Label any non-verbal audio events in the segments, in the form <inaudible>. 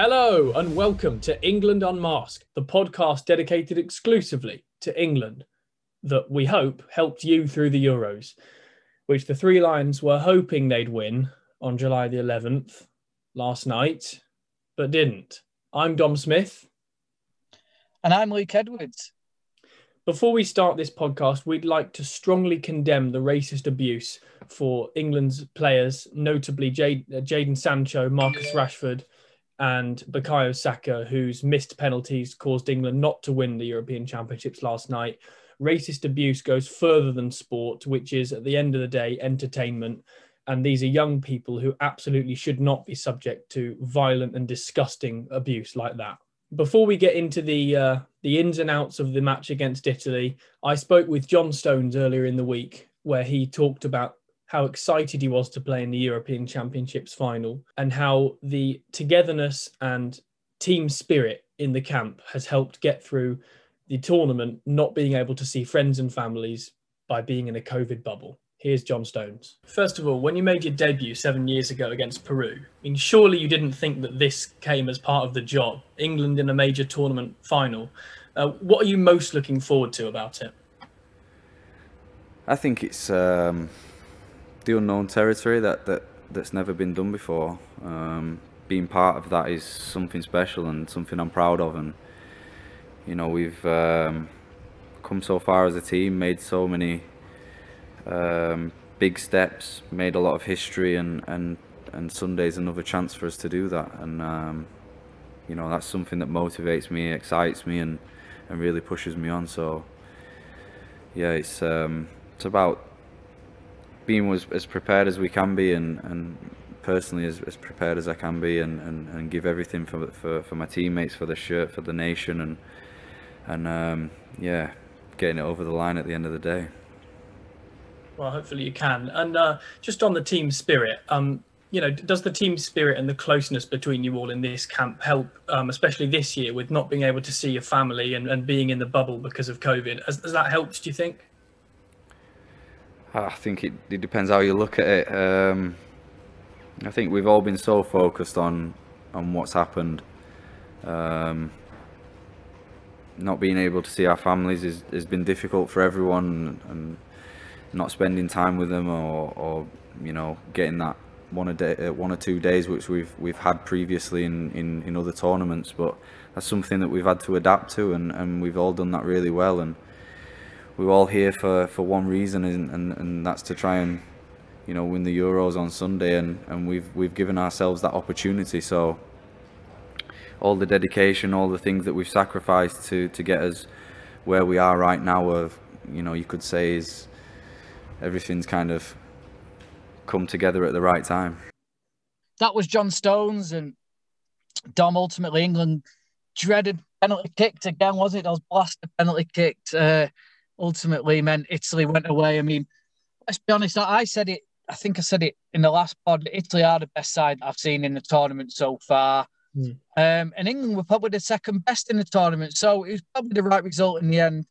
Hello and welcome to England Unmasked, the podcast dedicated exclusively to England that we hope helped you through the Euros, which the Three Lions were hoping they'd win on July the 11th last night, but didn't. I'm Dom Smith. And I'm Luke Edwards. Before we start this podcast, we'd like to strongly condemn the racist abuse for England's players, notably Jadon uh, Sancho, Marcus Rashford, and Bukayo Saka, whose missed penalties caused England not to win the European Championships last night. Racist abuse goes further than sport, which is at the end of the day entertainment. And these are young people who absolutely should not be subject to violent and disgusting abuse like that. Before we get into the uh, the ins and outs of the match against Italy, I spoke with John Stones earlier in the week, where he talked about how excited he was to play in the European Championships final and how the togetherness and team spirit in the camp has helped get through the tournament, not being able to see friends and families by being in a COVID bubble. Here's John Stones. First of all, when you made your debut seven years ago against Peru, I mean, surely you didn't think that this came as part of the job. England in a major tournament final. Uh, what are you most looking forward to about it? I think it's um, the unknown territory that, that that's never been done before. Um, being part of that is something special and something I'm proud of. And you know, we've um, come so far as a team, made so many um, big steps, made a lot of history, and and and Sunday's another chance for us to do that. And um, you know, that's something that motivates me, excites me, and and really pushes me on. So yeah, it's um, it's about being as, as prepared as we can be and, and personally as, as prepared as I can be and, and, and give everything for, for, for my teammates, for the shirt, for the nation and and um, yeah, getting it over the line at the end of the day. Well, hopefully you can. And uh, just on the team spirit, um, you know, does the team spirit and the closeness between you all in this camp help, um, especially this year with not being able to see your family and, and being in the bubble because of COVID? Has, has that helped, do you think? I think it, it depends how you look at it. Um, I think we've all been so focused on on what's happened. Um, not being able to see our families is, has been difficult for everyone, and not spending time with them, or, or you know, getting that one a day, uh, one or two days, which we've we've had previously in, in, in other tournaments. But that's something that we've had to adapt to, and, and we've all done that really well. And we're all here for, for one reason, and, and, and that's to try and you know win the Euros on Sunday, and, and we've we've given ourselves that opportunity. So all the dedication, all the things that we've sacrificed to to get us where we are right now, of you know you could say is everything's kind of come together at the right time. That was John Stones and Dom. Ultimately, England dreaded penalty kicked again, was it? Those blasted penalty kicked. Uh, ultimately meant Italy went away. I mean, let's be honest, I said it, I think I said it in the last pod, Italy are the best side I've seen in the tournament so far. Mm. Um, and England were probably the second best in the tournament. So it was probably the right result in the end.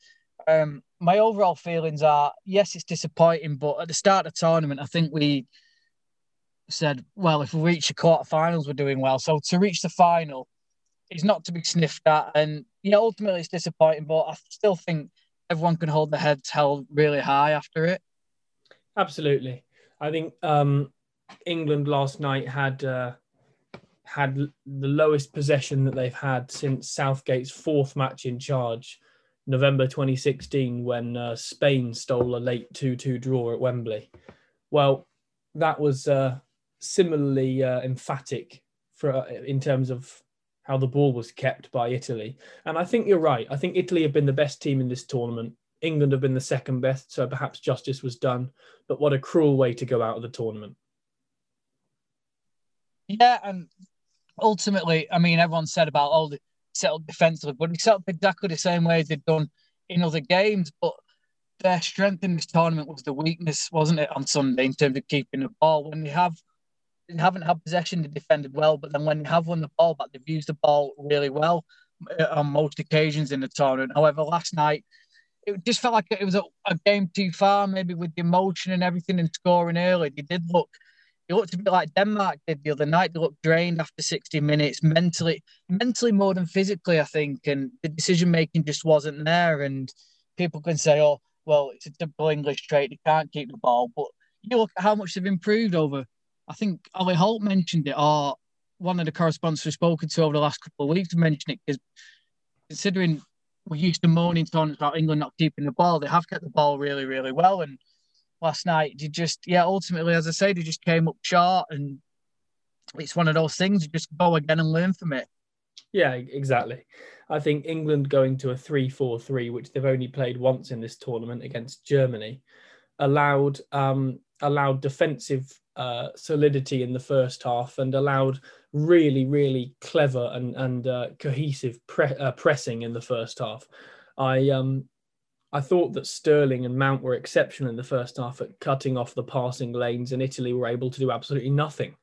Um, my overall feelings are yes, it's disappointing, but at the start of the tournament, I think we said, well, if we reach the quarterfinals, we're doing well. So to reach the final is not to be sniffed at. And yeah, ultimately it's disappointing, but I still think everyone can hold their heads held really high after it. Absolutely, I think um, England last night had uh, had the lowest possession that they've had since Southgate's fourth match in charge, November 2016, when uh, Spain stole a late 2-2 draw at Wembley. Well, that was uh, similarly uh, emphatic for uh, in terms of how the ball was kept by Italy. And I think you're right. I think Italy have been the best team in this tournament. England have been the second best, so perhaps justice was done. But what a cruel way to go out of the tournament. Yeah, and ultimately, I mean, everyone said about oh, all the settled defensively, but they settled exactly the same way as they've done in other games. But their strength in this tournament was the weakness, wasn't it, on Sunday in terms of keeping the ball. When they have haven't had possession, they defended well, but then when they have won the ball back, they've used the ball really well uh, on most occasions in the tournament. However, last night it just felt like it was a, a game too far, maybe with the emotion and everything and scoring early. They did look He looked a bit like Denmark did the other night. They looked drained after 60 minutes, mentally, mentally more than physically, I think. And the decision making just wasn't there. And people can say, "Oh, well, it's a typical English trait. They can't keep the ball." But you look at how much they've improved over. I think Ollie Holt mentioned it, or one of the correspondents we've spoken to over the last couple of weeks mentioned it because considering we used to moaning tournaments about England not keeping the ball, they have kept the ball really, really well. And last night, you just, yeah, ultimately, as I say, they just came up short. And it's one of those things you just go again and learn from it. Yeah, exactly. I think England going to a 3 4 3, which they've only played once in this tournament against Germany, allowed um, allowed defensive uh, solidity in the first half and allowed really, really clever and and uh, cohesive pre- uh, pressing in the first half. I um I thought that Sterling and Mount were exceptional in the first half at cutting off the passing lanes, and Italy were able to do absolutely nothing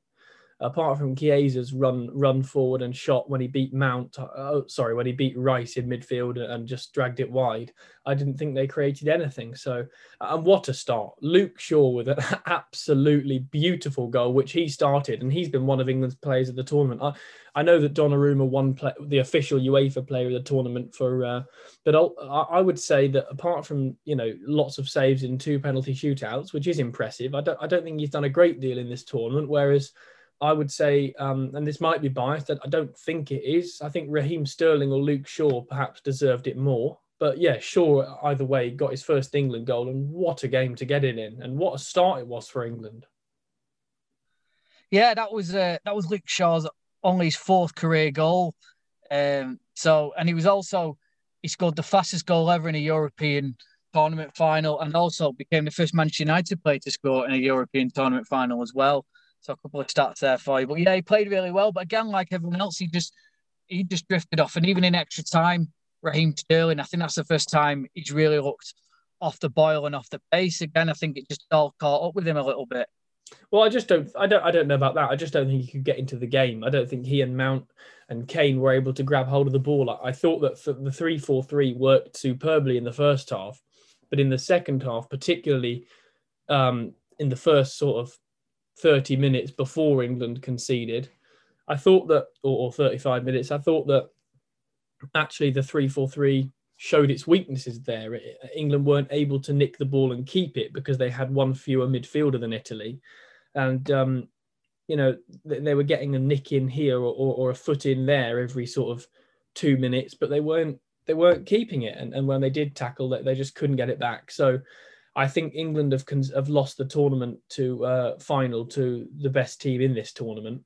apart from Chiesa's run run forward and shot when he beat Mount, uh, oh, sorry, when he beat Rice in midfield and just dragged it wide, I didn't think they created anything. So, and what a start. Luke Shaw with an <laughs> absolutely beautiful goal, which he started, and he's been one of England's players of the tournament. I, I know that Donnarumma won play, the official UEFA player of the tournament for, uh, but I'll, I would say that apart from, you know, lots of saves in two penalty shootouts, which is impressive, I don't, I don't think he's done a great deal in this tournament, whereas I would say, um, and this might be biased, that I don't think it is. I think Raheem Sterling or Luke Shaw perhaps deserved it more. But yeah, Shaw either way got his first England goal, and what a game to get it in, and what a start it was for England. Yeah, that was uh, that was Luke Shaw's only his fourth career goal. Um, so, and he was also he scored the fastest goal ever in a European tournament final, and also became the first Manchester United player to score in a European tournament final as well. So a couple of stats there for you. But yeah, he played really well. But again, like everyone else, he just he just drifted off. And even in extra time, Raheem Sterling, I think that's the first time he's really looked off the boil and off the pace. Again, I think it just all caught up with him a little bit. Well, I just don't, I don't, I don't know about that. I just don't think he could get into the game. I don't think he and Mount and Kane were able to grab hold of the ball. I thought that the three-four-three worked superbly in the first half, but in the second half, particularly um, in the first sort of 30 minutes before England conceded. I thought that, or, or 35 minutes, I thought that actually the 3 4 3 showed its weaknesses there. England weren't able to nick the ball and keep it because they had one fewer midfielder than Italy. And, um, you know, they were getting a nick in here or, or, or, a foot in there every sort of two minutes, but they weren't they weren't keeping it. And, and when they did tackle, that they just couldn't get it back. So I think England have have lost the tournament to uh, final to the best team in this tournament,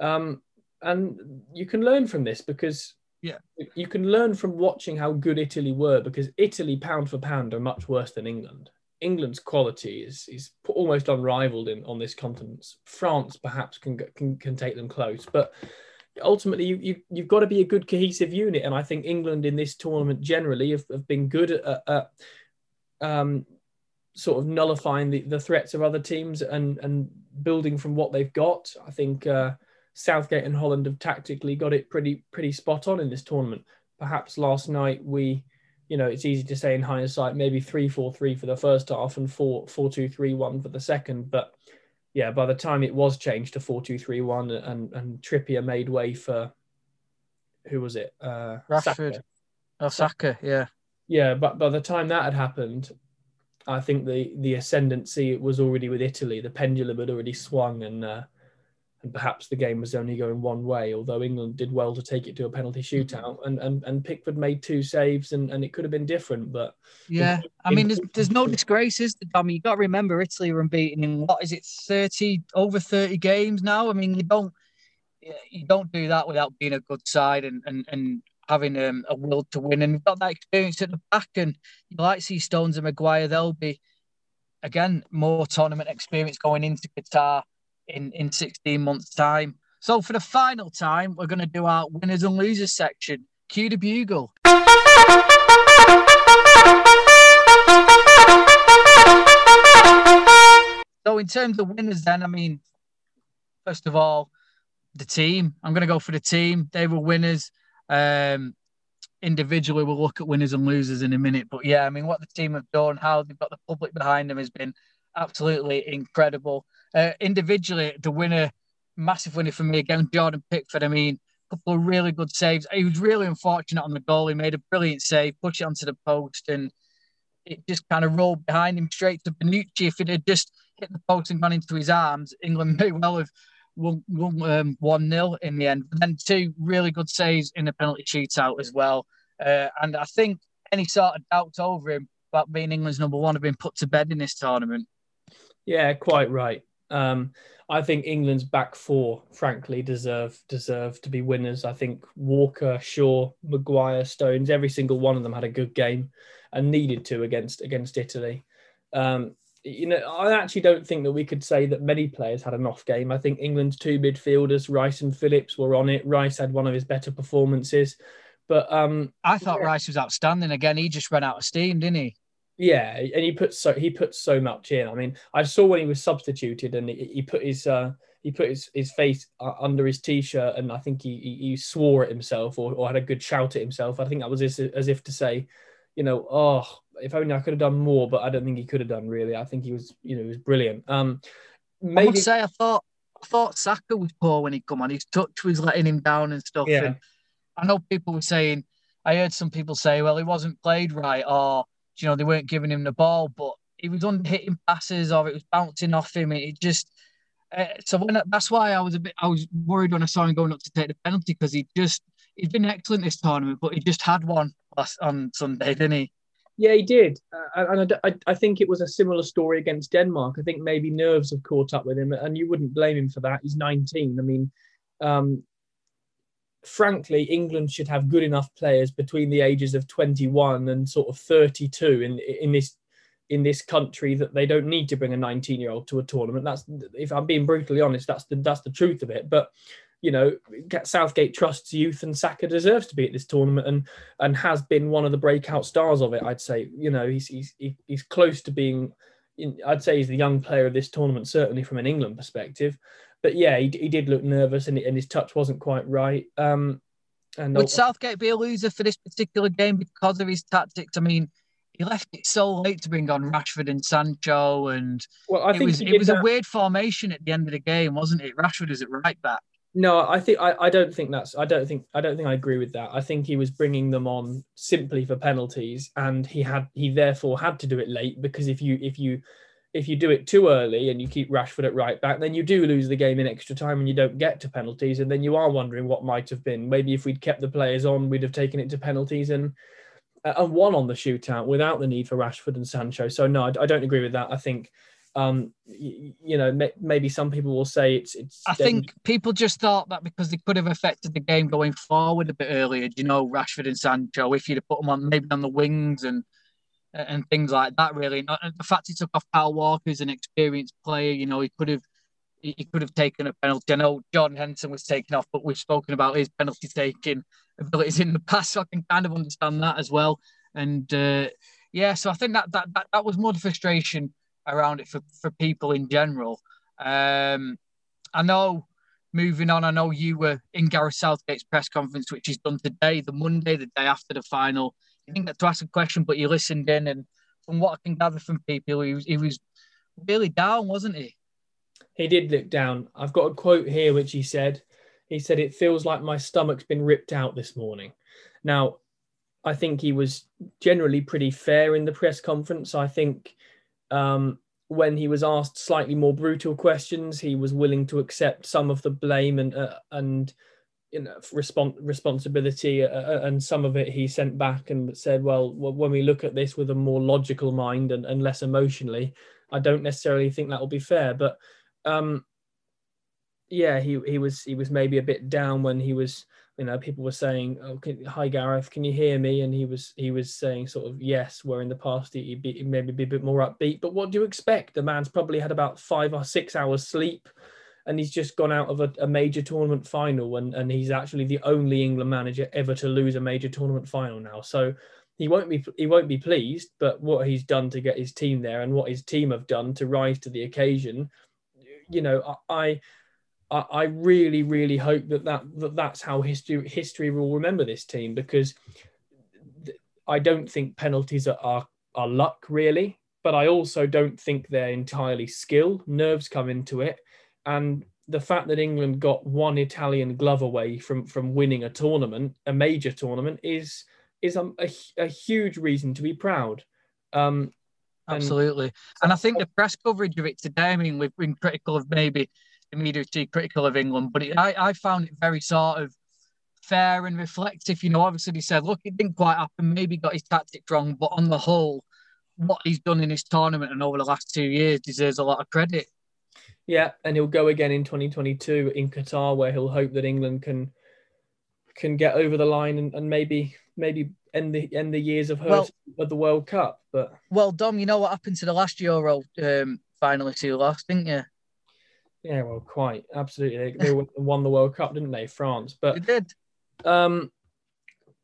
um, and you can learn from this because yeah, you can learn from watching how good Italy were because Italy pound for pound are much worse than England. England's quality is is almost unrivaled in on this continent. France perhaps can can can take them close, but ultimately you, you you've got to be a good cohesive unit, and I think England in this tournament generally have, have been good at, at um, sort of nullifying the, the threats of other teams and and building from what they've got. I think uh, Southgate and Holland have tactically got it pretty pretty spot on in this tournament. Perhaps last night we, you know, it's easy to say in hindsight maybe three four three for the first half and four four two three one for the second, but yeah, by the time it was changed to four two three one and and Trippier made way for who was it? Uh, Rashford. Saka. Oh, Saka, yeah. Yeah, but by the time that had happened, I think the the ascendancy was already with Italy. The pendulum had already swung, and uh, and perhaps the game was only going one way. Although England did well to take it to a penalty shootout, and and, and Pickford made two saves, and, and it could have been different. But yeah, in, I mean, there's, there's no disgraces. I mean, you got to remember Italy were unbeaten in what is it, thirty over thirty games now. I mean, you don't you don't do that without being a good side and and and having um, a will to win and we've got that experience at the back. And you like see Stones and Maguire, they'll be again more tournament experience going into Qatar in in 16 months' time. So for the final time, we're going to do our winners and losers section. Cue the bugle. So in terms of winners, then I mean, first of all, the team. I'm going to go for the team. They were winners. Um, individually, we'll look at winners and losers in a minute. But yeah, I mean, what the team have done, how they've got the public behind them has been absolutely incredible. Uh, individually, the winner, massive winner for me again, Jordan Pickford. I mean, a couple of really good saves. He was really unfortunate on the goal. He made a brilliant save, pushed it onto the post, and it just kind of rolled behind him straight to Bonucci. If it had just hit the post and gone into his arms, England may well have won, won um, 1 0 in the end. But then two really good saves in the penalty shootout as well. Uh, and I think any sort of doubts over him about being England's number one have been put to bed in this tournament. Yeah, quite right. Um, I think England's back four, frankly, deserve deserve to be winners. I think Walker, Shaw, Maguire, Stones, every single one of them had a good game and needed to against against Italy. Um, you know, I actually don't think that we could say that many players had an off game. I think England's two midfielders, Rice and Phillips, were on it. Rice had one of his better performances, but um, I thought yeah. Rice was outstanding again. He just ran out of steam, didn't he? Yeah, and he put so he put so much in. I mean, I saw when he was substituted, and he, he put his uh, he put his, his face uh, under his t-shirt, and I think he, he, he swore at himself or, or had a good shout at himself. I think that was as, as if to say, you know, oh, if only I could have done more, but I don't think he could have done really. I think he was, you know, he was brilliant. Um, maybe... I must say, I thought I thought Saka was poor when he come on. His touch was letting him down and stuff. Yeah. And I know people were saying, I heard some people say, well, he wasn't played right, or you know, they weren't giving him the ball, but he was under hitting passes, or it was bouncing off him. It just uh, so when that's why I was a bit I was worried when I saw him going up to take the penalty because he just he's been excellent this tournament, but he just had one last on Sunday, didn't he? Yeah, he did, uh, and I, I, think it was a similar story against Denmark. I think maybe nerves have caught up with him, and you wouldn't blame him for that. He's 19. I mean, um, frankly, England should have good enough players between the ages of 21 and sort of 32 in in this in this country that they don't need to bring a 19 year old to a tournament. That's if I'm being brutally honest, that's the that's the truth of it. But you know, Southgate trusts youth, and Saka deserves to be at this tournament, and and has been one of the breakout stars of it. I'd say, you know, he's he's he's close to being. I'd say he's the young player of this tournament, certainly from an England perspective. But yeah, he, he did look nervous, and, and his touch wasn't quite right. Um, and would Southgate be a loser for this particular game because of his tactics? I mean, he left it so late to bring on Rashford and Sancho, and well, I think it was it was a weird formation at the end of the game, wasn't it? Rashford is at right back. No, I think I, I don't think that's I don't think I don't think I agree with that. I think he was bringing them on simply for penalties, and he had he therefore had to do it late because if you if you if you do it too early and you keep Rashford at right back, then you do lose the game in extra time and you don't get to penalties, and then you are wondering what might have been. Maybe if we'd kept the players on, we'd have taken it to penalties and and won on the shootout without the need for Rashford and Sancho. So no, I, I don't agree with that. I think um, you, you know, may, maybe some people will say it's it's. I think people just thought that because they could have affected the game going forward a bit earlier. You know, Rashford and Sancho, if you'd have put them on maybe on the wings and and things like that. Really, the fact he took off Kyle Walker as an experienced player, you know, he could have he could have taken a penalty. I know Jordan Henderson was taken off, but we've spoken about his penalty taking abilities in the past, so I can kind of understand that as well. And uh, yeah, so I think that that that, that was more the frustration around it for, for people in general. Um, I know moving on, I know you were in Gareth Southgate's press conference, which is done today, the Monday, the day after the final. You didn't get to ask a question, but you listened in, and from what I can gather from people, he was, he was really down, wasn't he? He did look down. I've got a quote here which he said. He said, It feels like my stomach's been ripped out this morning. Now, I think he was generally pretty fair in the press conference. I think um, when he was asked slightly more brutal questions, he was willing to accept some of the blame and uh, and you know respons- responsibility, uh, uh, and some of it he sent back and said, well, when we look at this with a more logical mind and, and less emotionally, I don't necessarily think that will be fair. But um, yeah, he he was he was maybe a bit down when he was you know people were saying oh, can, hi gareth can you hear me? And he was he was saying sort of yes where in the past he'd, be, he'd maybe be a bit more upbeat. But what do you expect? The man's probably had about five or six hours sleep and he's just gone out of a, a major tournament final and, and he's actually the only england manager ever to lose a major tournament final now. So he won't be he won't be pleased but what he's done to get his team there and what his team have done to rise to the occasion you know i I, really, really hope that, that that that's how history history will remember this team because I don't think penalties are, are, are luck really. but I also don't think they're entirely skill. Nerves come into it, and the fact that England got one Italian glove away from from winning a tournament, a major tournament, is is a, a, a huge reason to be proud. Um, Absolutely, and, and I think the press coverage of it today. I mean, we've been critical of maybe too critical of England, but it, I I found it very sort of fair and reflective. You know, obviously he said, look, it didn't quite happen. Maybe got his tactics wrong, but on the whole, what he's done in his tournament and over the last two years deserves a lot of credit. Yeah, and he'll go again in 2022 in Qatar, where he'll hope that England can can get over the line and, and maybe maybe end the end the years of hurt well, of the World Cup. But well, Dom, you know what happened to the last Euro um, finalists who lost, didn't you? Yeah, well, quite absolutely. They, they won the World Cup, didn't they, France? But they did. Um,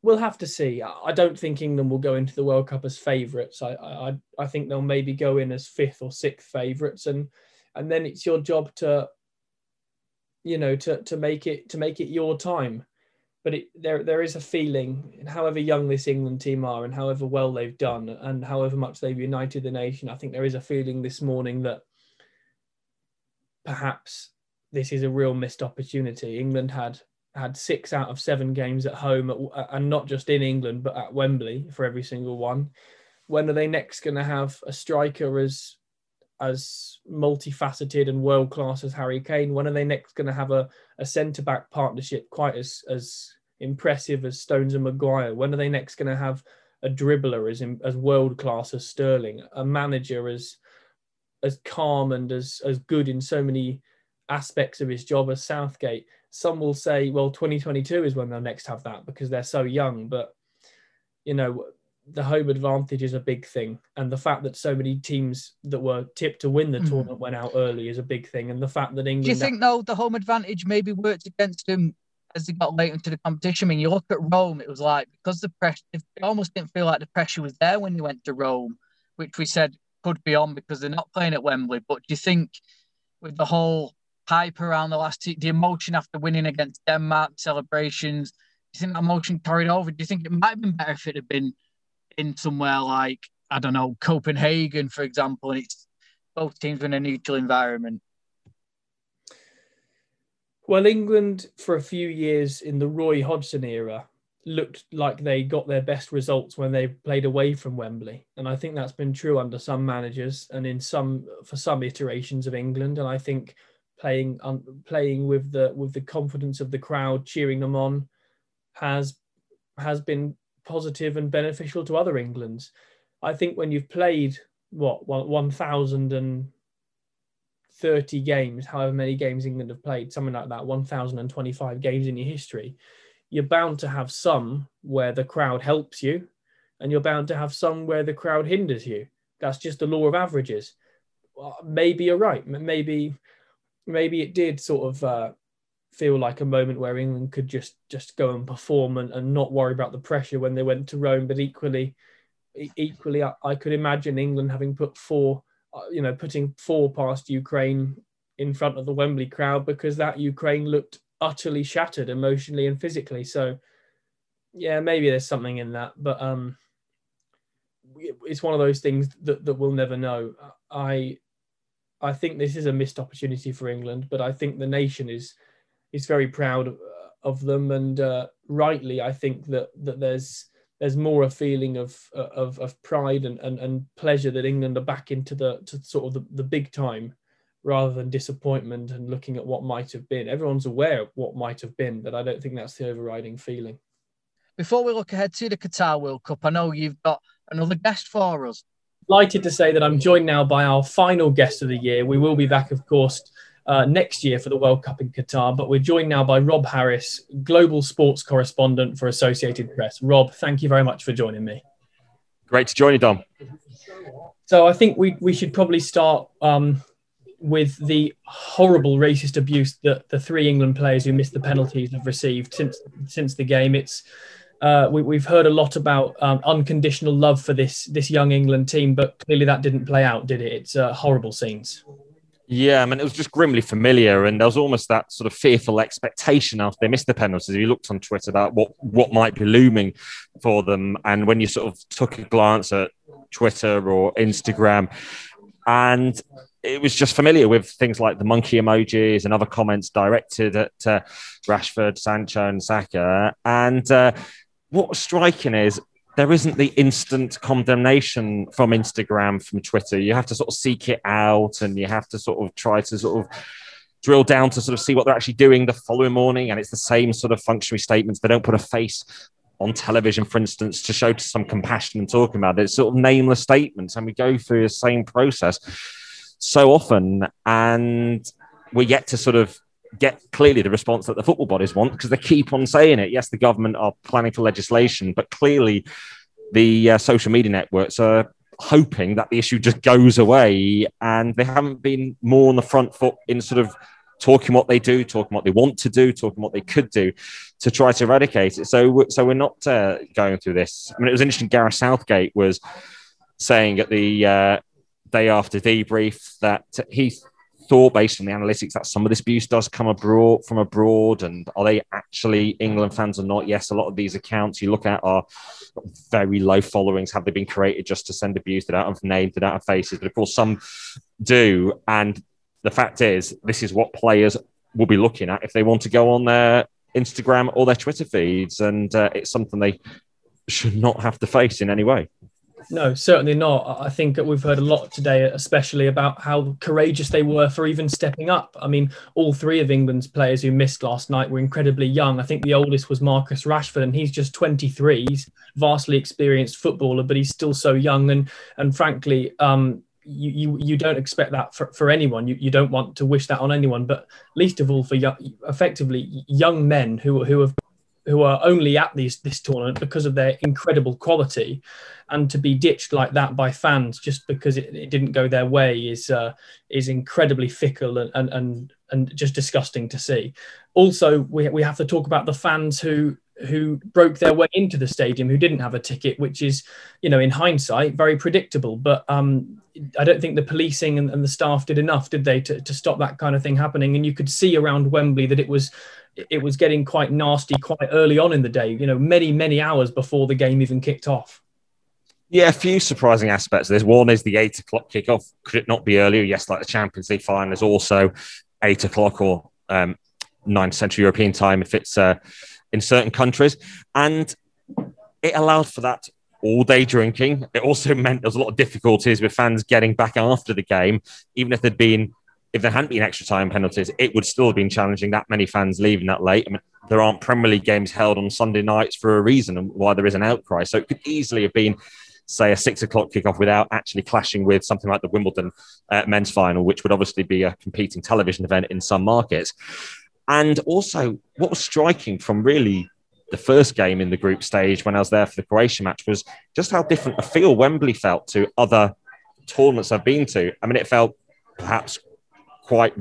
we'll have to see. I don't think England will go into the World Cup as favourites. I, I I think they'll maybe go in as fifth or sixth favourites, and and then it's your job to, you know, to to make it to make it your time. But it, there there is a feeling, however young this England team are, and however well they've done, and however much they've united the nation, I think there is a feeling this morning that perhaps this is a real missed opportunity. England had had six out of seven games at home, at, and not just in England, but at Wembley for every single one. When are they next going to have a striker as as multifaceted and world class as Harry Kane? When are they next going to have a, a centre back partnership quite as as impressive as Stones and Maguire? When are they next going to have a dribbler as as world class as Sterling, a manager as as calm and as as good in so many aspects of his job as Southgate? some will say, well, 2022 is when they'll next have that because they're so young. But, you know, the home advantage is a big thing. And the fact that so many teams that were tipped to win the mm. tournament went out early is a big thing. And the fact that England. Do you think, though, the home advantage maybe worked against him as they got late into the competition? I mean, you look at Rome, it was like because the pressure, it almost didn't feel like the pressure was there when they went to Rome, which we said could be on because they're not playing at Wembley. But do you think with the whole hype around the last the emotion after winning against Denmark, celebrations. Do you think that emotion carried over? Do you think it might have been better if it had been in somewhere like, I don't know, Copenhagen, for example, and it's both teams in a neutral environment? Well, England for a few years in the Roy Hodgson era looked like they got their best results when they played away from Wembley, and I think that's been true under some managers and in some for some iterations of England. And I think playing um, playing with the with the confidence of the crowd, cheering them on, has has been positive and beneficial to other Englands. I think when you've played what one thousand and thirty games, however many games England have played, something like that, one thousand and twenty-five games in your history, you're bound to have some where the crowd helps you, and you're bound to have some where the crowd hinders you. That's just the law of averages. Maybe you're right. Maybe maybe it did sort of uh, feel like a moment where England could just just go and perform and, and not worry about the pressure when they went to Rome. But equally, equally, I, I could imagine England having put four, uh, you know, putting four past Ukraine in front of the Wembley crowd because that Ukraine looked utterly shattered emotionally and physically. So, yeah, maybe there's something in that, but um, it's one of those things that, that we'll never know. I I think this is a missed opportunity for England, but I think the nation is is very proud of, them, and uh, rightly, I think that that there's there's more a feeling of of, of pride and, and, and pleasure that England are back into the to sort of the, the big time rather than disappointment and looking at what might have been. Everyone's aware of what might have been, but I don't think that's the overriding feeling. Before we look ahead to the Qatar World Cup, I know you've got another guest for us delighted to say that I'm joined now by our final guest of the year. We will be back, of course, uh, next year for the World Cup in Qatar, but we're joined now by Rob Harris, global sports correspondent for Associated Press. Rob, thank you very much for joining me. Great to join you, Dom. So I think we, we should probably start um, with the horrible racist abuse that the three England players who missed the penalties have received since since the game. It's uh, we, have heard a lot about um, unconditional love for this this young England team, but clearly that didn't play out, did it? It's uh, horrible scenes. Yeah, I mean, it was just grimly familiar, and there was almost that sort of fearful expectation after they missed the penalties. You looked on Twitter about what what might be looming for them, and when you sort of took a glance at Twitter or Instagram. And it was just familiar with things like the monkey emojis and other comments directed at uh, Rashford, Sancho, and Saka. And uh, what was striking is there isn't the instant condemnation from Instagram, from Twitter. You have to sort of seek it out and you have to sort of try to sort of drill down to sort of see what they're actually doing the following morning. And it's the same sort of functionary statements. They don't put a face on television, for instance, to show some compassion and talking about it. It's sort of nameless statements. And we go through the same process so often. And we're yet to sort of get clearly the response that the football bodies want because they keep on saying it. Yes, the government are planning for legislation, but clearly the uh, social media networks are hoping that the issue just goes away and they haven't been more on the front foot in sort of talking what they do, talking what they want to do, talking what they could do to try to eradicate it. So, so we're not uh, going through this. I mean, it was interesting. Gareth Southgate was saying at the uh, day after debrief that he thought, based on the analytics, that some of this abuse does come abroad from abroad, and are they actually England fans or not? Yes, a lot of these accounts you look at are very low followings. Have they been created just to send abuse? They don't have names, they don't have faces, but of course some do. And the fact is, this is what players will be looking at if they want to go on their Instagram or their Twitter feeds, and uh, it's something they should not have to face in any way. No, certainly not. I think we've heard a lot today, especially about how courageous they were for even stepping up. I mean, all three of England's players who missed last night were incredibly young. I think the oldest was Marcus Rashford, and he's just 23. He's vastly experienced footballer, but he's still so young. And and frankly, um, you, you you don't expect that for, for anyone. You, you don't want to wish that on anyone, but least of all for young, effectively young men who who have who are only at these this tournament because of their incredible quality, and to be ditched like that by fans just because it, it didn't go their way is uh, is incredibly fickle and, and and and just disgusting to see. Also, we we have to talk about the fans who who broke their way into the stadium who didn't have a ticket, which is, you know, in hindsight, very predictable. But um, I don't think the policing and, and, the staff did enough, did they, to, to stop that kind of thing happening? And you could see around Wembley that it was it was getting quite nasty quite early on in the day, you know, many, many hours before the game even kicked off. Yeah, a few surprising aspects. There's one is the eight o'clock kickoff. Could it not be earlier? Yes, like the Champions League final is also eight o'clock or um, nine Central European time if it's uh, in certain countries. And it allowed for that all day drinking. It also <laughs> meant there was a lot of difficulties with fans getting back after the game, even if there'd been if there hadn't been extra time penalties, it would still have been challenging that many fans leaving that late. I mean, there aren't Premier League games held on Sunday nights for a reason and why there is an outcry. So it could easily have been, say, a six o'clock kickoff without actually clashing with something like the Wimbledon uh, men's final, which would obviously be a competing television event in some markets. And also, what was striking from really the first game in the group stage when I was there for the Croatia match was just how different a feel Wembley felt to other tournaments I've been to. I mean, it felt perhaps quite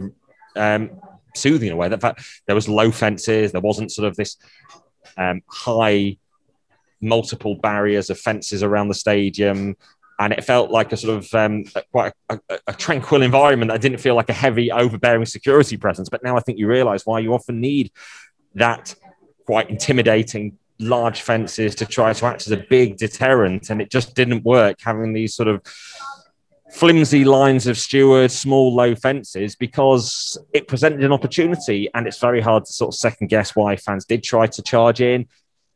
um, soothing in a way. That fact there was low fences, there wasn't sort of this um, high multiple barriers of fences around the stadium. And it felt like a sort of um, quite a, a, a, tranquil environment that didn't feel like a heavy, overbearing security presence. But now I think you realize why you often need that quite intimidating large fences to try to act as a big deterrent. And it just didn't work having these sort of flimsy lines of stewards, small low fences, because it presented an opportunity, and it's very hard to sort of second guess why fans did try to charge in.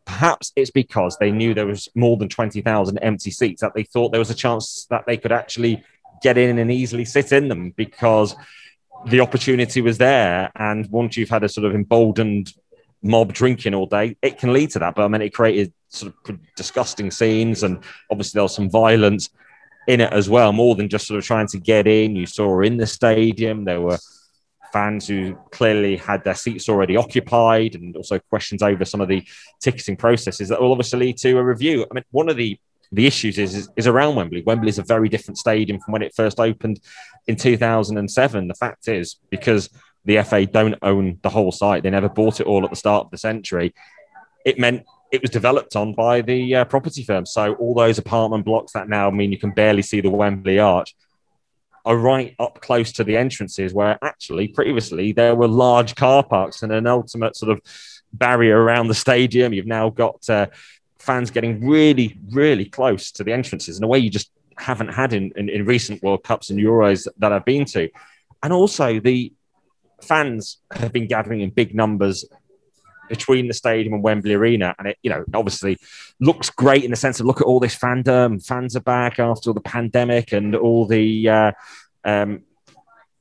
Perhaps it's because they knew there was more than twenty thousand empty seats that they thought there was a chance that they could actually get in and easily sit in them because the opportunity was there. And once you've had a sort of emboldened mob drinking all day, it can lead to that. But I mean, it created sort of disgusting scenes, and obviously there was some violence in it as well, more than just sort of trying to get in. You saw in the stadium there were fans who clearly had their seats already occupied, and also questions over some of the ticketing processes that will obviously lead to a review. I mean, one of the the issues is, is, is around Wembley. Wembley is a very different stadium from when it first opened in 2007. The fact is, because the FA don't own the whole site, they never bought it all at the start of the century. It meant it was developed on by the uh, property firm. So all those apartment blocks that now mean you can barely see the Wembley Arch are right up close to the entrances, where actually previously there were large car parks and an ultimate sort of barrier around the stadium. You've now got uh, fans getting really, really close to the entrances in a way you just haven't had in, in, in recent World Cups and Euros that I've been to. And also, the fans have been gathering in big numbers between the stadium and Wembley Arena, and it, you know, obviously looks great in the sense of look at all this fandom. Fans are back after the pandemic and all the uh, um,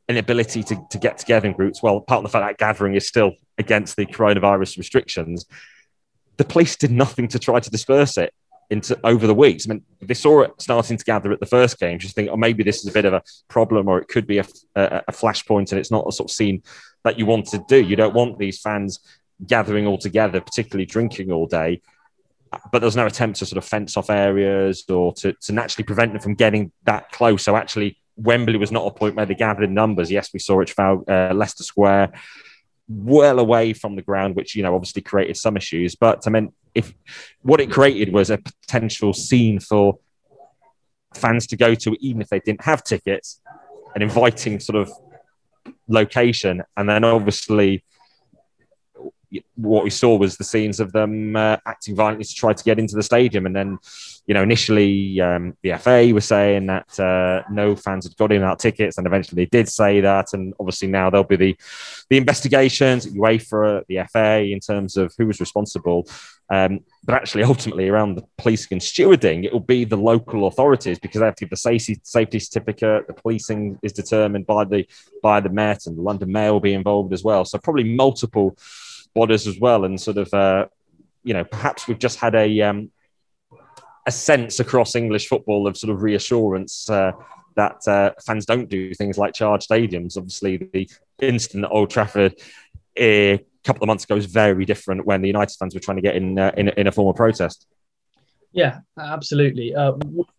inability to, to get together in groups. Well, apart from the fact that gathering is still against the coronavirus restrictions, the police did nothing to try to disperse it into over the weeks. I mean, they saw it starting to gather at the first game, just think, oh, maybe this is a bit of a problem, or it could be a, a, a flashpoint, and it's not a sort of scene that you want to do. You don't want these fans gathering all together, particularly drinking all day. But there's no attempt to sort of fence off areas or to, to naturally prevent them from getting that close. So actually, Wembley was not a point where they gathered in numbers. Yes, we saw it foul uh, Leicester Square, well away from the ground, which you know obviously created some issues. But I mean, if what it created was a potential scene for fans to go to, even if they didn't have tickets, an inviting sort of location, and then obviously what we saw was the scenes of them uh, acting violently to try to get into the stadium. And then, you know, initially um, the FA was saying that uh, no fans had got in without tickets, and eventually they did say that. And obviously now there'll be the the investigations at UEFA, the FA, in terms of who was responsible. Um, but actually, ultimately, around the policing and stewarding, it will be the local authorities because they have to give the safety safety certificate. The policing is determined by the by the Met, and the London Mayor will be involved as well. So probably multiple bodies as well, and sort of uh, you know perhaps we've just had a um, a sense across English football of sort of reassurance uh, that uh, fans don't do things like charge stadiums. Obviously, the incident at Old Trafford a couple of months ago was very different when the United fans were trying to get in uh, in, in a form of protest. Yeah, absolutely. Uh,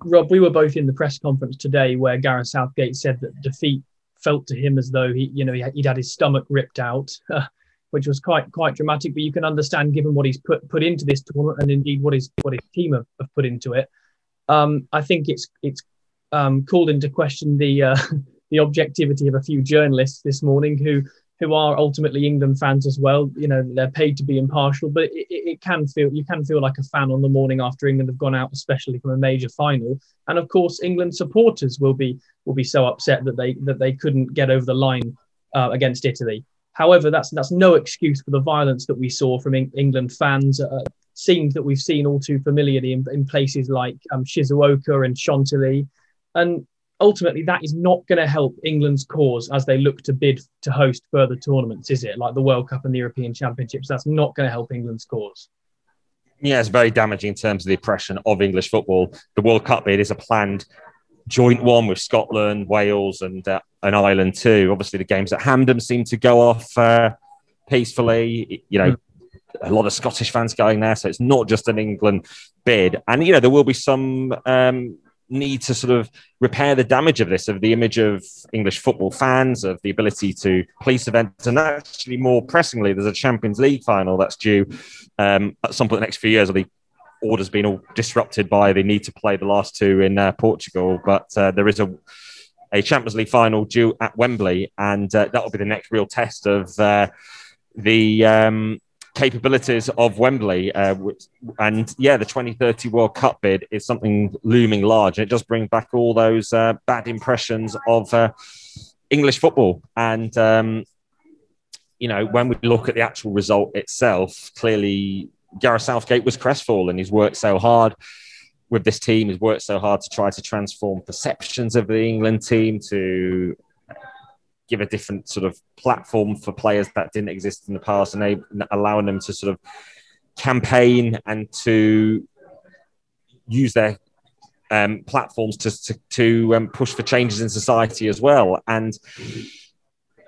Rob, we were both in the press conference today where Gareth Southgate said that defeat felt to him as though he, you know, he'd had his stomach ripped out. <laughs> which was quite quite dramatic. But you can understand, given what he's put put into this tournament, and indeed what his what his team have, have put into it. Um, I think it's it's um, called into question the uh, <laughs> the objectivity of a few journalists this morning who who are ultimately England fans as well. You know, they're paid to be impartial, but it, it, can feel you can feel like a fan on the morning after England have gone out, especially from a major final. And of course, England supporters will be will be so upset that they that they couldn't get over the line uh, against Italy. However, that's that's no excuse for the violence that we saw from England fans. Uh, scenes that we've seen all too familiarly in, in places like um, Shizuoka and Chantilly, and ultimately that is not going to help England's cause as they look to bid to host further tournaments, is it? Like the World Cup and the European Championships. That's not going to help England's cause. Yeah, it's very damaging in terms of the oppression of English football. The World Cup bid is a planned joint one with Scotland, Wales, and uh, and Ireland too. Obviously, the games at Hampden seem to go off uh, peacefully. You know, a lot of Scottish fans going there, so it's not just an England bid. And you know, there will be some um, need to sort of repair the damage of this, of the image of English football fans, of the ability to police events, and actually more pressingly, there's a Champions League final that's due um, at some point in the next few years. Or the order's been all disrupted by the need to play the last two in uh, Portugal, but uh, there is a a Champions League final due at Wembley, and uh, that will be the next real test of uh, the um, capabilities of Wembley. Uh, and yeah, the 2030 World Cup bid is something looming large, and it does bring back all those uh, bad impressions of uh, English football. And um, you know, when we look at the actual result itself, clearly Gareth Southgate was crestfallen. He's worked so hard with this team. has worked so hard to try to transform perceptions of the England team to give a different sort of platform for players that didn't exist in the past and allowing them to sort of campaign and to use their um, platforms to, to, to um, push for changes in society as well. And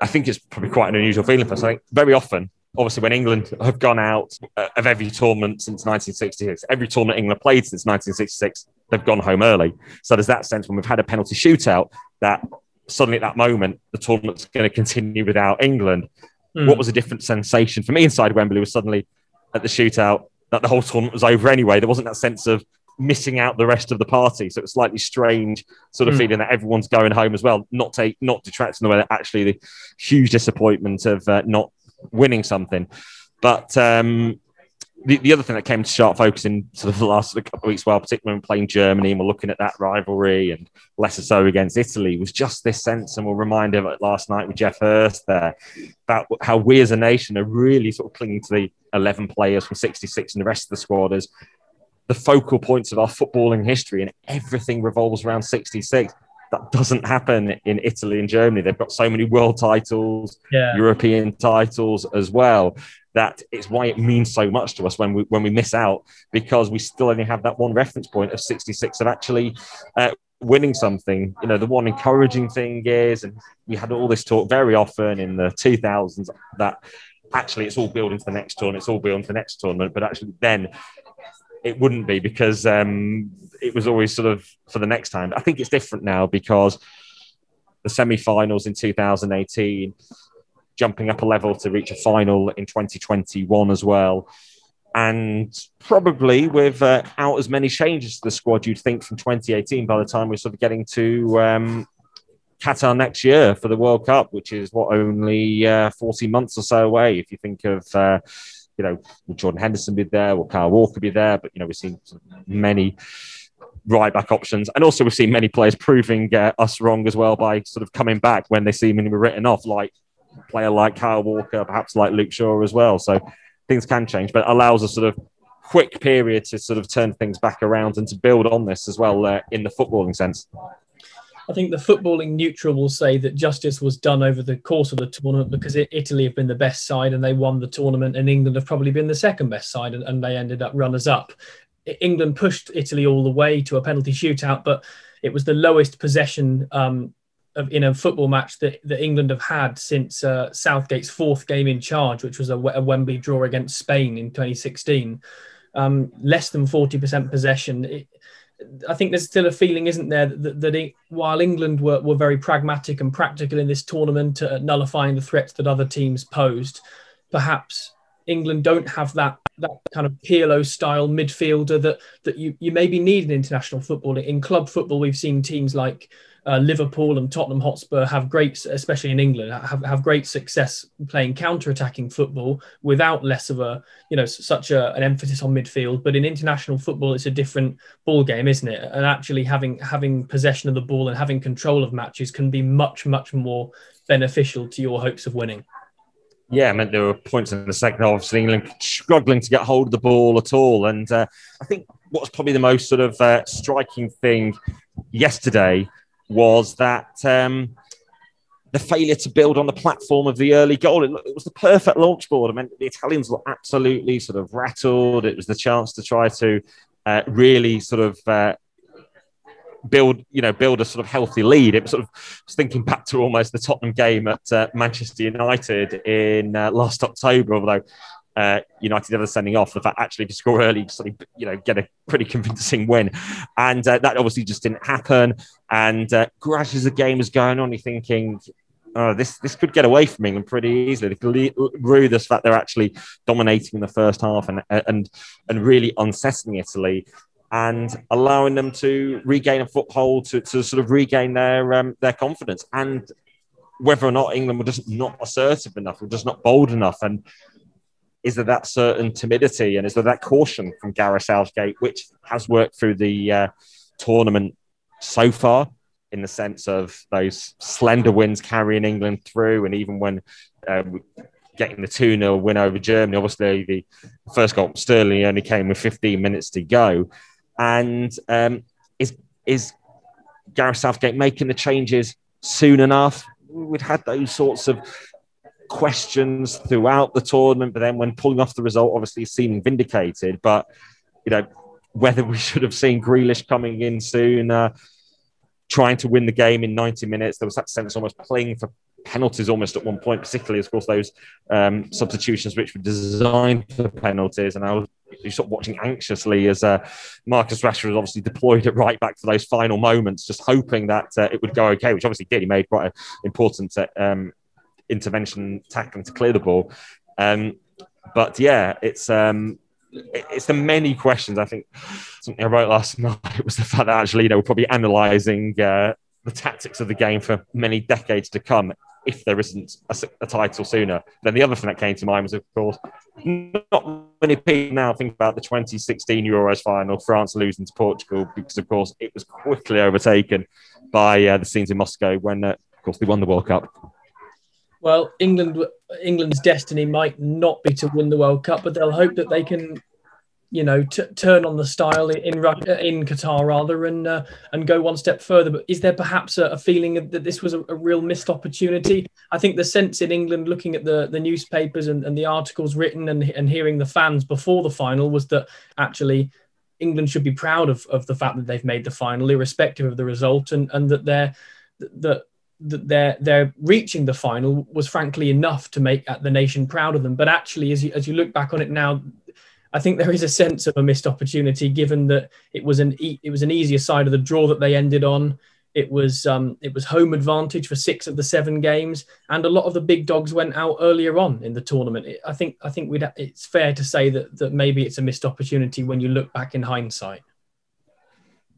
I think it's probably quite an unusual feeling for us. I think very often obviously when England have gone out uh, of every tournament since 1966, every tournament England played since 1966, they've gone home early. So there's that sense when we've had a penalty shootout that suddenly at that moment the tournament's going to continue without England. Mm. What was a different sensation for me inside Wembley was suddenly at the shootout that the whole tournament was over anyway. There wasn't that sense of missing out the rest of the party. So it's slightly strange sort of mm. feeling that everyone's going home as well, not take not detracting the way that actually the huge disappointment of uh, not winning something. But um, the, the other thing that came to sharp focus in sort of the last couple of weeks, well, particularly when playing Germany and we're looking at that rivalry and lesser so against Italy, was just this sense, and we'll remind of it last night with Geoff Hurst there, about how we as a nation are really sort of clinging to the 11 players from 66 and the rest of the squad as the focal points of our footballing history, and everything revolves around 66 that doesn't happen in Italy and Germany. They've got so many world titles, yeah. European titles as well. That it's why it means so much to us when we when we miss out because we still only have that one reference point of 66 of actually uh, winning something. You know, the one encouraging thing is, and we had all this talk very often in the 2000s that actually it's all building to the next tournament, it's all building to the next tournament, but actually then it wouldn't be because um, it was always sort of for the next time. I think it's different now because the semi-finals in 2018, jumping up a level to reach a final in 2021 as well, and probably without uh, as many changes to the squad you'd think from 2018 by the time we're sort of getting to um, Qatar next year for the World Cup, which is what only uh, 40 months or so away. If you think of uh, you know, will Jordan Henderson be there? Will Kyle Walker be there? But, you know, we've seen many right back options. And also, we've seen many players proving uh, us wrong as well by sort of coming back when they seemingly were written off, like player like Kyle Walker, perhaps like Luke Shaw as well. So things can change, but allows a sort of quick period to sort of turn things back around and to build on this as well uh, in the footballing sense. I think the footballing neutral will say that justice was done over the course of the tournament because Italy have been the best side and they won the tournament, and England have probably been the second best side and, and they ended up runners up. England pushed Italy all the way to a penalty shootout, but it was the lowest possession um, of, in a football match that, that England have had since uh, Southgate's fourth game in charge, which was a, a Wembley draw against Spain in 2016. Um, less than 40% possession. It, I think there's still a feeling, isn't there, that, that it, while England were, were very pragmatic and practical in this tournament, uh, nullifying the threats that other teams posed, perhaps England don't have that that kind of Pirlo style midfielder that that you you maybe need in international football. In club football, we've seen teams like uh, Liverpool and Tottenham Hotspur have great, especially in England, have, have great success playing counter-attacking football without less of a, you know, such a, an emphasis on midfield. But in international football, it's a different ball game, isn't it? And actually having having possession of the ball and having control of matches can be much much more beneficial to your hopes of winning. Yeah, I meant there were points in the second half of England struggling to get hold of the ball at all, and uh, I think what's probably the most sort of uh, striking thing yesterday was that um, the failure to build on the platform of the early goal. It, it, was the perfect launch board. I mean, the Italians were absolutely sort of rattled. It was the chance to try to uh, really sort of uh, build, you know, build a sort of healthy lead. It was sort of was thinking back to almost the Tottenham game at uh, Manchester United in uh, last October, although uh, United ever sending off. The fact actually to score early, you know, get a pretty <laughs> convincing win, and uh, that obviously just didn't happen. And uh, gradually, as the game was going on, you're thinking. Oh, this this could get away from England pretty easily. They could rue the fact they're actually dominating in the first half and and and really unsettling Italy and allowing them to regain a foothold to, to sort of regain their um, their confidence and whether or not England were just not assertive enough or just not bold enough and is there that certain timidity and is there that caution from Gareth Southgate, which has worked through the uh, tournament so far in the sense of those slender wins carrying England through, and even when uh, getting the 2 0 win over Germany, obviously the first goal, Sterling only came with 15 minutes to go. And um, is, is Gareth Southgate making the changes soon enough? We'd had those sorts of questions throughout the tournament, but then when pulling off the result, obviously seeming vindicated. But you know whether we should have seen Grealish coming in soon, uh, trying to win the game in 90 minutes. There was that sense almost playing for penalties almost at one point, particularly of course those um, substitutions which were designed for penalties. And I was sort of watching anxiously as uh, Marcus Rashford was obviously deployed at right back for those final moments, just hoping that uh, it would go okay, which obviously did. He made quite an important uh, um, intervention tackling to clear the ball. Um, but yeah, it's um, it's the many questions. I think something I wrote last <laughs> night was the fact that actually, you know, we're probably analysing uh, the tactics of the game for many decades to come. if there isn't a, a, title sooner. Then the other thing that came to mind was, of course, not many people now think about the 2016 Euros final, France losing to Portugal, because of course it was quickly overtaken by uh, the scenes in Moscow when, uh, of course, they won the World Cup. Well, England, England's destiny might not be to win the World Cup, but they'll hope that they can you know, t- turn on the style in in Qatar rather, and uh, and go one step further. But is there perhaps a, a feeling that this was a, a, real missed opportunity? I think the sense in England, looking at the the newspapers and, and the articles written and and hearing the fans before the final, was that actually England should be proud of, of the fact that they've made the final, irrespective of the result, and and that they're that that they're they're reaching the final was frankly enough to make the nation proud of them. But actually, as you as you look back on it now, I think there is a sense of a missed opportunity, given that it was an e- it was an easier side of the draw that they ended on. It was um, it was home advantage for six of the seven games, and a lot of the big dogs went out earlier on in the tournament. I think I think we'd it's fair to say that that maybe it's a missed opportunity when you look back in hindsight.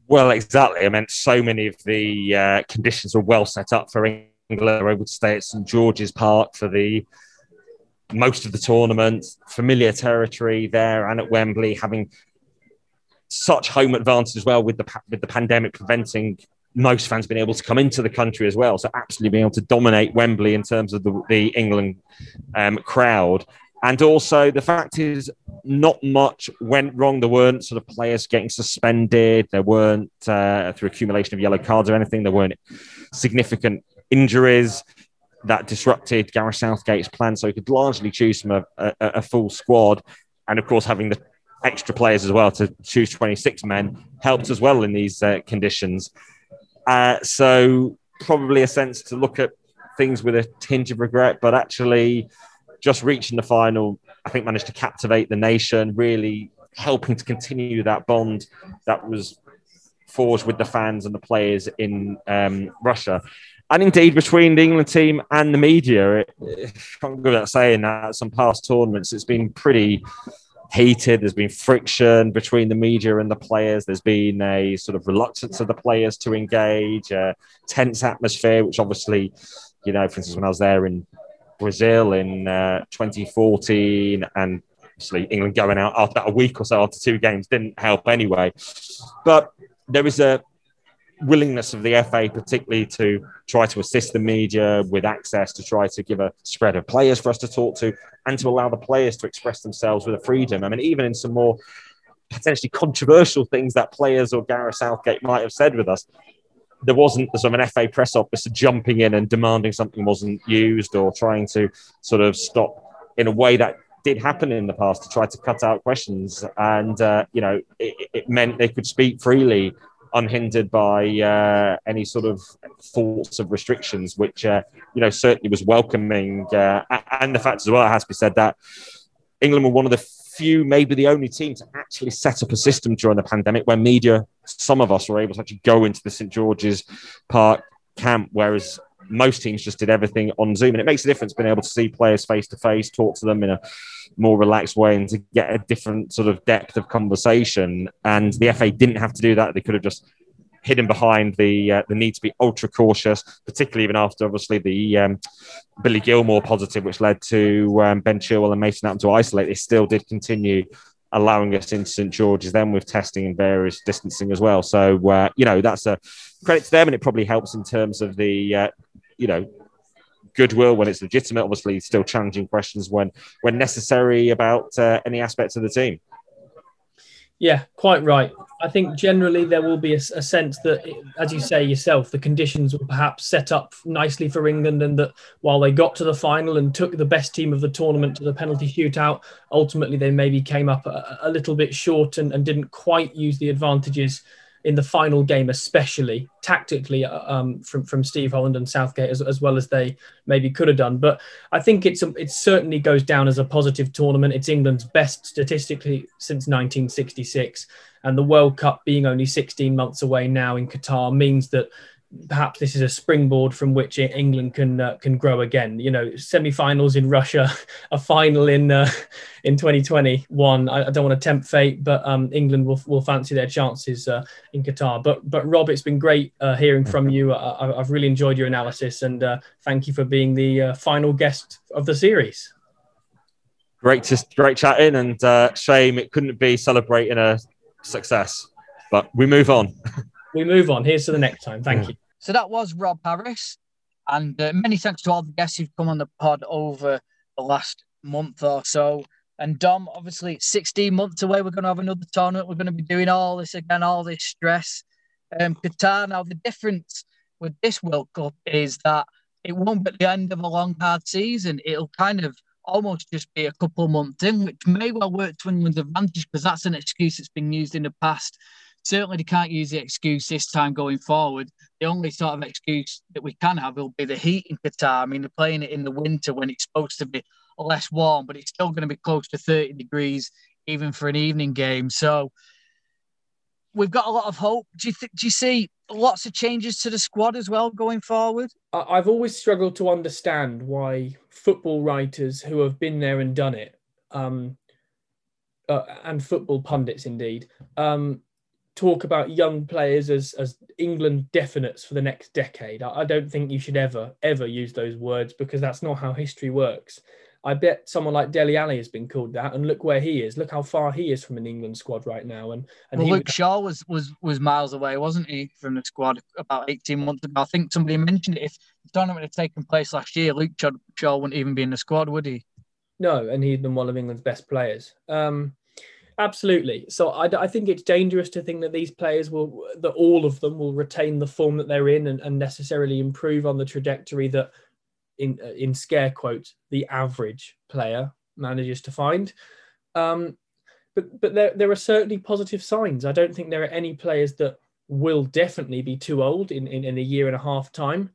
Well, exactly. I mean, so many of the uh, conditions were well set up for England. They were able to stay at St George's Park for the most of the tournament, familiar territory there and at Wembley, having such home advantage as well with the with the pandemic preventing most fans being able to come into the country as well. So absolutely being able to dominate Wembley in terms of the, the England um, crowd. And also the fact is not much went wrong. There weren't sort of players getting suspended. There weren't uh, through accumulation of yellow cards or anything. There weren't significant injuries that disrupted Gareth Southgate's plan. So he could largely choose from a, a, a full squad. And of course, having the extra players as well to choose 26 men helped as well in these uh, conditions. Uh, so probably a sense to look at things with a tinge of regret, but actually just reaching the final, I think managed to captivate the nation, really helping to continue that bond that was forged with the fans and the players in um, Russia and indeed between the England team and the media. It, I'm good at saying that. Some past tournaments, it's been pretty heated. There's been friction between the media and the players. There's been a sort of reluctance of the players to engage, a tense atmosphere, which obviously, you know, for instance, when I was there in Brazil in uh, 2014 and obviously England going out after a week or so after two games didn't help anyway. But there is a willingness of the FA, particularly to try to assist the media with access to try to give a spread of players for us to talk to and to allow the players to express themselves with a freedom. I mean, even in some more potentially controversial things that players or Gareth Southgate might have said with us, there wasn't sort of an FA press officer jumping in and demanding something wasn't used or trying to sort of stop in a way that did happen in the past to try to cut out questions. And, uh, you know, it, it meant they could speak freely unhindered by uh, any sort of thoughts of restrictions, which uh, you know certainly was welcoming. Uh, and the fact as well, it has to be said that England were one of the few, maybe the only team to actually set up a system during the pandemic where media, some of us were able to actually go into the St George's Park camp, whereas most teams just did everything on Zoom. And it makes a difference being able to see players face to face, talk to them in a more relaxed way, and to get a different sort of depth of conversation. And the FA didn't have to do that. They could have just hidden behind the uh, the need to be ultra cautious, particularly even after obviously the um, Billy Gilmour positive, which led to um, Ben Chilwell and Mason Mount to isolate. They still did continue allowing us into St George's then with testing and various distancing as well. So uh, you know that's a credit to them, and it probably helps in terms of the uh, you know goodwill when it's legitimate. Obviously, still challenging questions when when necessary about uh, any aspects of the team. Yeah, quite right. I think generally there will be a, a, sense that, as you say yourself, the conditions were perhaps set up nicely for England, and that while they got to the final and took the best team of the tournament to the penalty shootout, ultimately they maybe came up a, a little bit short and, and didn't quite use the advantages in the final game, especially tactically uh, um, from from Steve Holland and Southgate, as, as well as they maybe could have done. But I think it's a, it certainly goes down as a positive tournament. It's England's best statistically since 1966, and the World Cup being only 16 months away now in Qatar means that perhaps this is a springboard from which England can uh, can grow again. You know, semi-finals in Russia, <laughs> a final in uh, in 2021. I, I, don't want to tempt fate, but um, England will, will fancy their chances uh, in Qatar. But but Rob, it's been great uh, hearing from you. I, have really enjoyed your analysis, and uh, thank you for being the uh, final guest of the series. Great, to, great chatting, and shame it couldn't be celebrating a success. But we move on. <laughs> we move on. Here's to the next time. Thank yeah. you. So that was Rob Harris. And uh, many thanks to all the guests who've come on the pod over the last month or so. And Dom, obviously, 16 months away, we're going to have another tournament. We're going to be doing all this again, all this stress. Um, Qatar, now the difference with this World Cup is that it won't be the end of a long, hard season. It'll kind of almost just be a couple months in, which may well work to England's advantage because that's an excuse that's been used in the past certainly they can't use the excuse this time going forward. The only sort of excuse that we can have will be the heat in Qatar. I mean, they're playing it in the winter when it's supposed to be less warm, but it's still going to be close to 30 degrees even for an evening game. So we've got a lot of hope. Do you th- do you see lots of changes to the squad as well going forward? I've always struggled to understand why football writers who have been there and done it, um, uh, and football pundits indeed, um, talk about young players as as England definites for the next decade. I, I, don't think you should ever ever use those words because that's not how history works. I bet someone like Dele Alli has been called that, and look where he is. Look how far he is from an England squad right now. And and well, Luke Shaw was was was miles away, wasn't he, from the squad about eighteen months ago? I think somebody mentioned it. If the tournament had taken place last year, Luke Shaw wouldn't even be in the squad, would he? No, and he'd been one of England's best players. Um, Absolutely. So I, I, think it's dangerous to think that these players will, that all of them will retain the form that they're in and, and necessarily improve on the trajectory that, in uh, in scare quotes, the average player manages to find. Um, but but there there are certainly positive signs. I don't think there are any players that will definitely be too old in, in, in a year and a half time.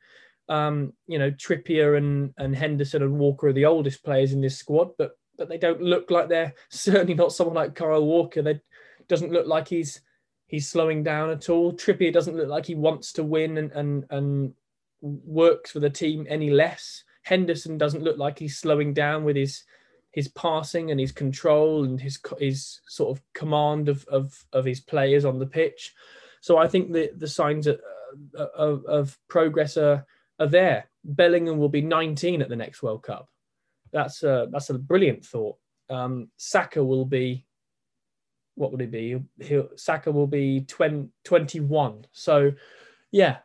Um, you know, Trippier and, and Henderson and Walker are the oldest players in this squad, but but they don't look like they're <laughs> certainly not someone like Kyle Walker. They doesn't look like he's he's slowing down at all. Trippier doesn't look like he wants to win and and and works for the team any less. Henderson doesn't look like he's slowing down with his his passing and his control and his his sort of command of of, of his players on the pitch. So I think the the signs of, uh, uh, of, of progress are are there. Bellingham will be 19 at the next World Cup. That's a that's a brilliant thought. Um, Saka will be what would he be? He'll, Saka will be 20, 21. So, yeah,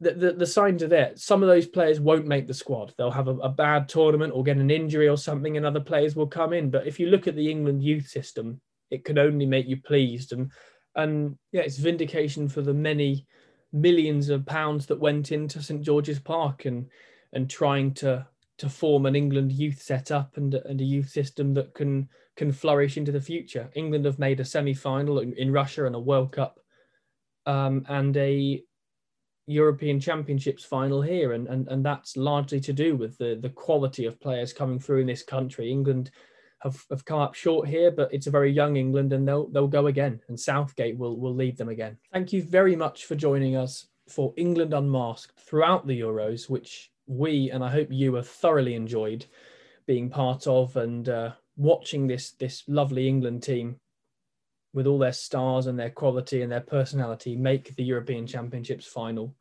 the, the, the, signs are there. Some of those players won't make the squad. They'll have a, a, bad tournament or get an injury or something, and other players will come in. But if you look at the England youth system, it can only make you pleased. And and yeah, it's vindication for the many millions of pounds that went into St George's Park and and trying to to form an England youth setup and, and a youth system that can can flourish into the future. England have made a semi-final in, in Russia and a World Cup um, and a European Championships final here, and, and and that's largely to do with the the quality of players coming through in this country. England have, have come up short here, but it's a very young England, and they'll they'll go again, and Southgate will will lead them again. Thank you very much for joining us for England Unmasked throughout the Euros, which we and I hope you have thoroughly enjoyed being part of and uh, watching this this lovely England team with all their stars and their quality and their personality make the European Championships final.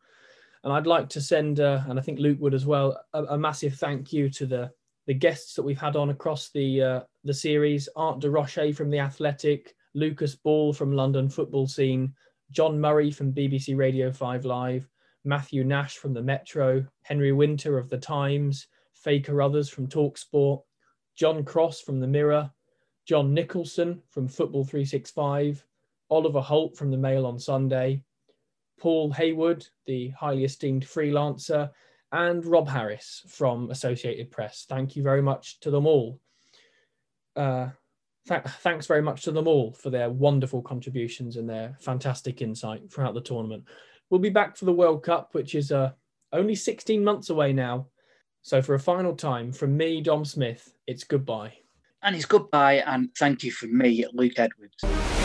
And I'd like to send, uh, and I think Luke would as well, a, a, massive thank you to the the guests that we've had on across the uh, the series: Art de Roché from the Athletic, Lucas Ball from London Football Scene, John Murray from BBC Radio Five Live, Matthew Nash from the Metro, Henry Winter of the Times, Faye Carruthers from Talksport, John Cross from the Mirror, John Nicholson from Football 365, Oliver Holt from the Mail on Sunday, Paul Hayward, the highly esteemed freelancer, and Rob Harris from Associated Press. Thank you very much to them all. Uh, th- thanks very much to them all for their wonderful contributions and their fantastic insight throughout the tournament. We'll be back for the World Cup, which is uh, only 16 months away now. So, for a final time, from me, Dom Smith, it's goodbye. And it's goodbye, and thank you from me, Luke Edwards.